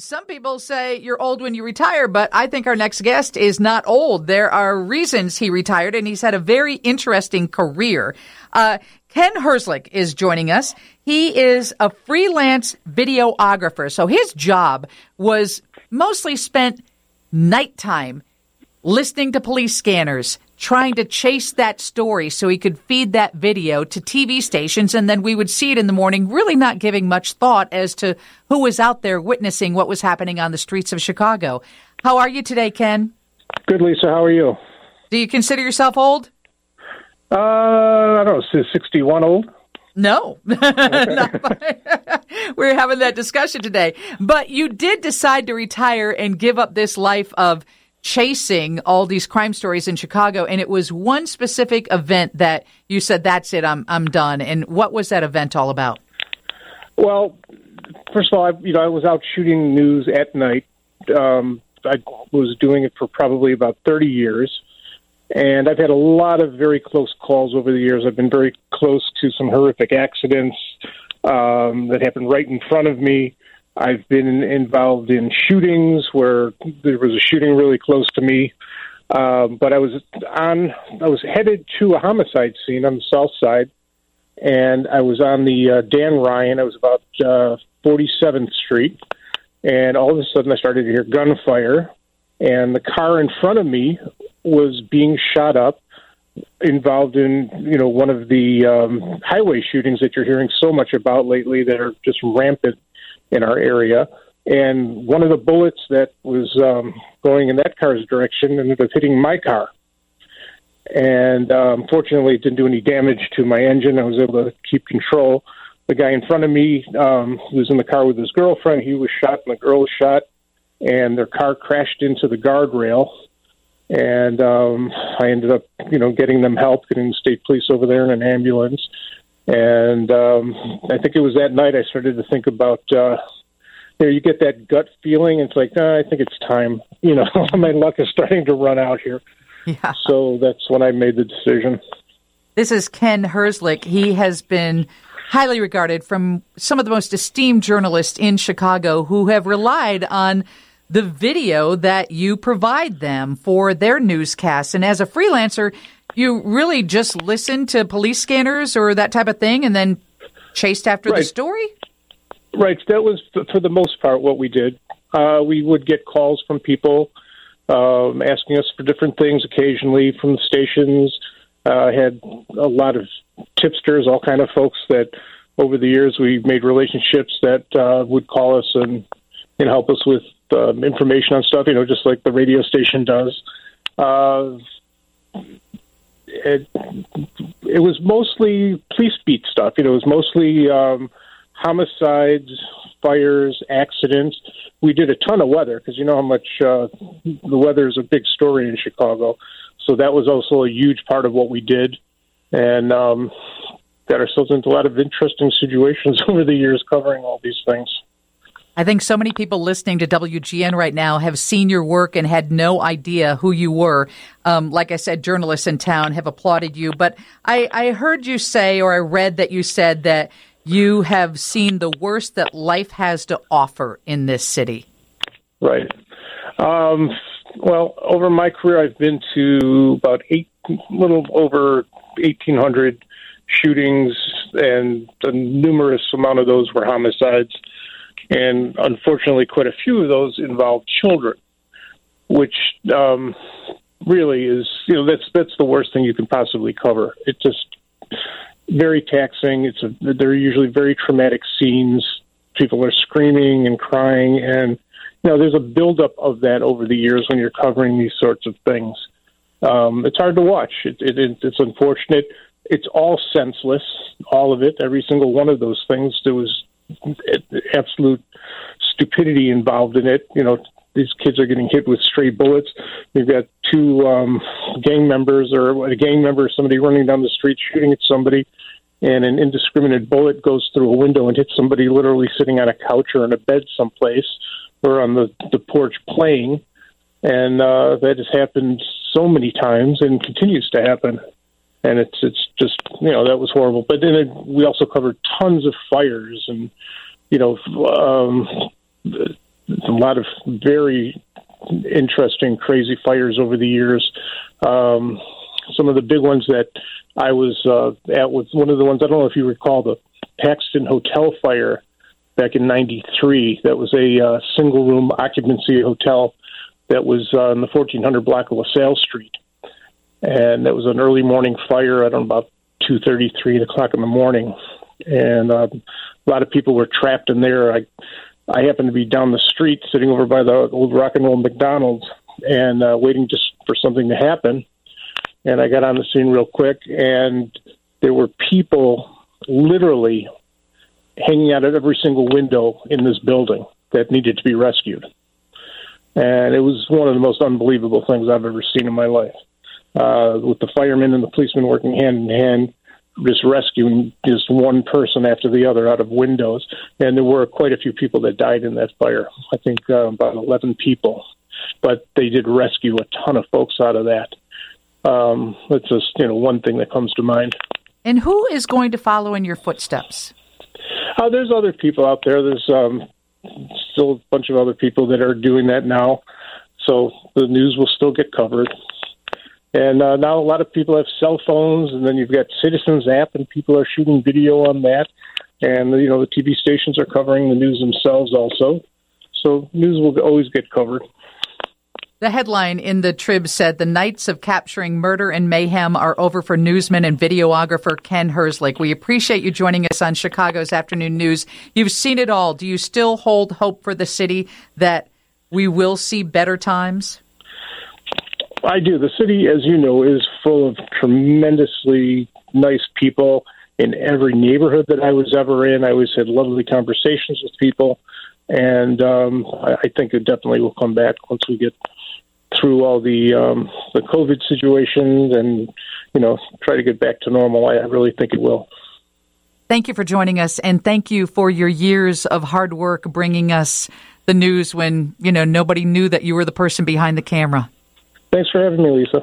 some people say you're old when you retire, but I think our next guest is not old. There are reasons he retired, and he's had a very interesting career. Uh, Ken Herzlich is joining us. He is a freelance videographer. So his job was mostly spent nighttime listening to police scanners, trying to chase that story so he could feed that video to TV stations, and then we would see it in the morning, really not giving much thought as to who was out there witnessing what was happening on the streets of Chicago. How are you today, Ken? Good, Lisa. How are you? Do you consider yourself old? Uh, I don't know, 61 old? No. We're having that discussion today. But you did decide to retire and give up this life of chasing all these crime stories in Chicago. And it was one specific event that you said, that's it, I'm, I'm done. And what was that event all about? Well, first of all, I, you know, I was out shooting news at night. Um, I was doing it for probably about 30 years. And I've had a lot of very close calls over the years. I've been very close to some horrific accidents um, that happened right in front of me. I've been involved in shootings where there was a shooting really close to me. Um, but I was on, I was headed to a homicide scene on the south side, and I was on the uh, Dan Ryan. I was about uh, 47th Street, and all of a sudden I started to hear gunfire, and the car in front of me was being shot up involved in you know one of the um, highway shootings that you're hearing so much about lately that are just rampant in our area. And one of the bullets that was um, going in that car's direction ended up hitting my car. And um, fortunately, it didn't do any damage to my engine. I was able to keep control. The guy in front of me, um, who was in the car with his girlfriend, he was shot, and the girl was shot, and their car crashed into the guardrail and um, I ended up, you know, getting them help, getting the state police over there in an ambulance. And um, I think it was that night I started to think about, uh, you know, you get that gut feeling. It's like, oh, I think it's time. You know, my luck is starting to run out here. Yeah. So that's when I made the decision. This is Ken Herzlich. He has been highly regarded from some of the most esteemed journalists in Chicago who have relied on the video that you provide them for their newscasts. And as a freelancer, you really just listen to police scanners or that type of thing and then chased after right. the story? Right. That was, for the most part, what we did. Uh, we would get calls from people um, asking us for different things occasionally from the stations. Uh, had a lot of tipsters, all kind of folks that over the years we made relationships that uh, would call us and, and help us with um, information on stuff, you know, just like the radio station does. Uh, it, it was mostly police beat stuff. You know, it was mostly um, homicides, fires, accidents. We did a ton of weather because you know how much uh, the weather is a big story in Chicago. So that was also a huge part of what we did, and um, got ourselves into a lot of interesting situations over the years covering all these things. I think so many people listening to WGN right now have seen your work and had no idea who you were. Um, like I said, journalists in town have applauded you. But I, I heard you say, or I read that you said that you have seen the worst that life has to offer in this city. Right. Um, well, over my career, I've been to about eight, little over 1,800 shootings, and a numerous amount of those were homicides and unfortunately, quite a few of those involve children, which um, really is you know that's that's the worst thing you can possibly cover. It's just very taxing. It's a, they're usually very traumatic scenes. People are screaming and crying, and you know there's a buildup of that over the years when you're covering these sorts of things. Um, it's hard to watch. It, it, it, it's unfortunate. It's all senseless, all of it, every single one of those things. There was absolute stupidity involved in it. You know, these kids are getting hit with stray bullets. You've got two um, gang members or a gang member, somebody running down the street shooting at somebody, and an indiscriminate bullet goes through a window and hits somebody literally sitting on a couch or in a bed someplace or on the, the porch playing. And uh, that has happened so many times and continues to happen and it's it's just you know that was horrible. But then it, we also covered tons of fires and you know um, a lot of very interesting, crazy fires over the years. Um, some of the big ones that I was uh, at was one of the ones I don't know if you recall the Paxton Hotel fire back in '93. That was a uh, single room occupancy hotel that was uh, in the 1400 block of LaSalle Street, and that was an early morning fire. I don't know about two thirty, three o'clock in the morning, and uh, a lot of people were trapped in there. I I happened to be down the street, sitting over by the old rock and roll McDonald's, and uh, waiting just for something to happen. And I got on the scene real quick, and there were people literally hanging out at every single window in this building that needed to be rescued. And it was one of the most unbelievable things I've ever seen in my life. Uh, with the firemen and the policemen working hand in hand, just rescuing just one person after the other out of windows. And there were quite a few people that died in that fire. I think uh, about 11 people. But they did rescue a ton of folks out of that. Um, that's just you know one thing that comes to mind. And who is going to follow in your footsteps? Uh, there's other people out there. There's um, still a bunch of other people that are doing that now. So the news will still get covered. And uh, now a lot of people have cell phones, and then you've got Citizens app, and people are shooting video on that. And you know the TV stations are covering the news themselves also. So news will always get covered. The headline in the Trib said the nights of capturing murder and mayhem are over for newsman and videographer Ken Herzlich. We appreciate you joining us on Chicago's Afternoon News. You've seen it all. Do you still hold hope for the city that we will see better times? I do. The city, as you know, is full of tremendously nice people in every neighborhood that I was ever in. I always had lovely conversations with people, and um, I, I think it definitely will come back once we get through all the um, the COVID situations and you know try to get back to normal. I, I really think it will. Thank you for joining us, and thank you for your years of hard work bringing us the news when you know nobody knew that you were the person behind the camera. Thanks for having me, Lisa.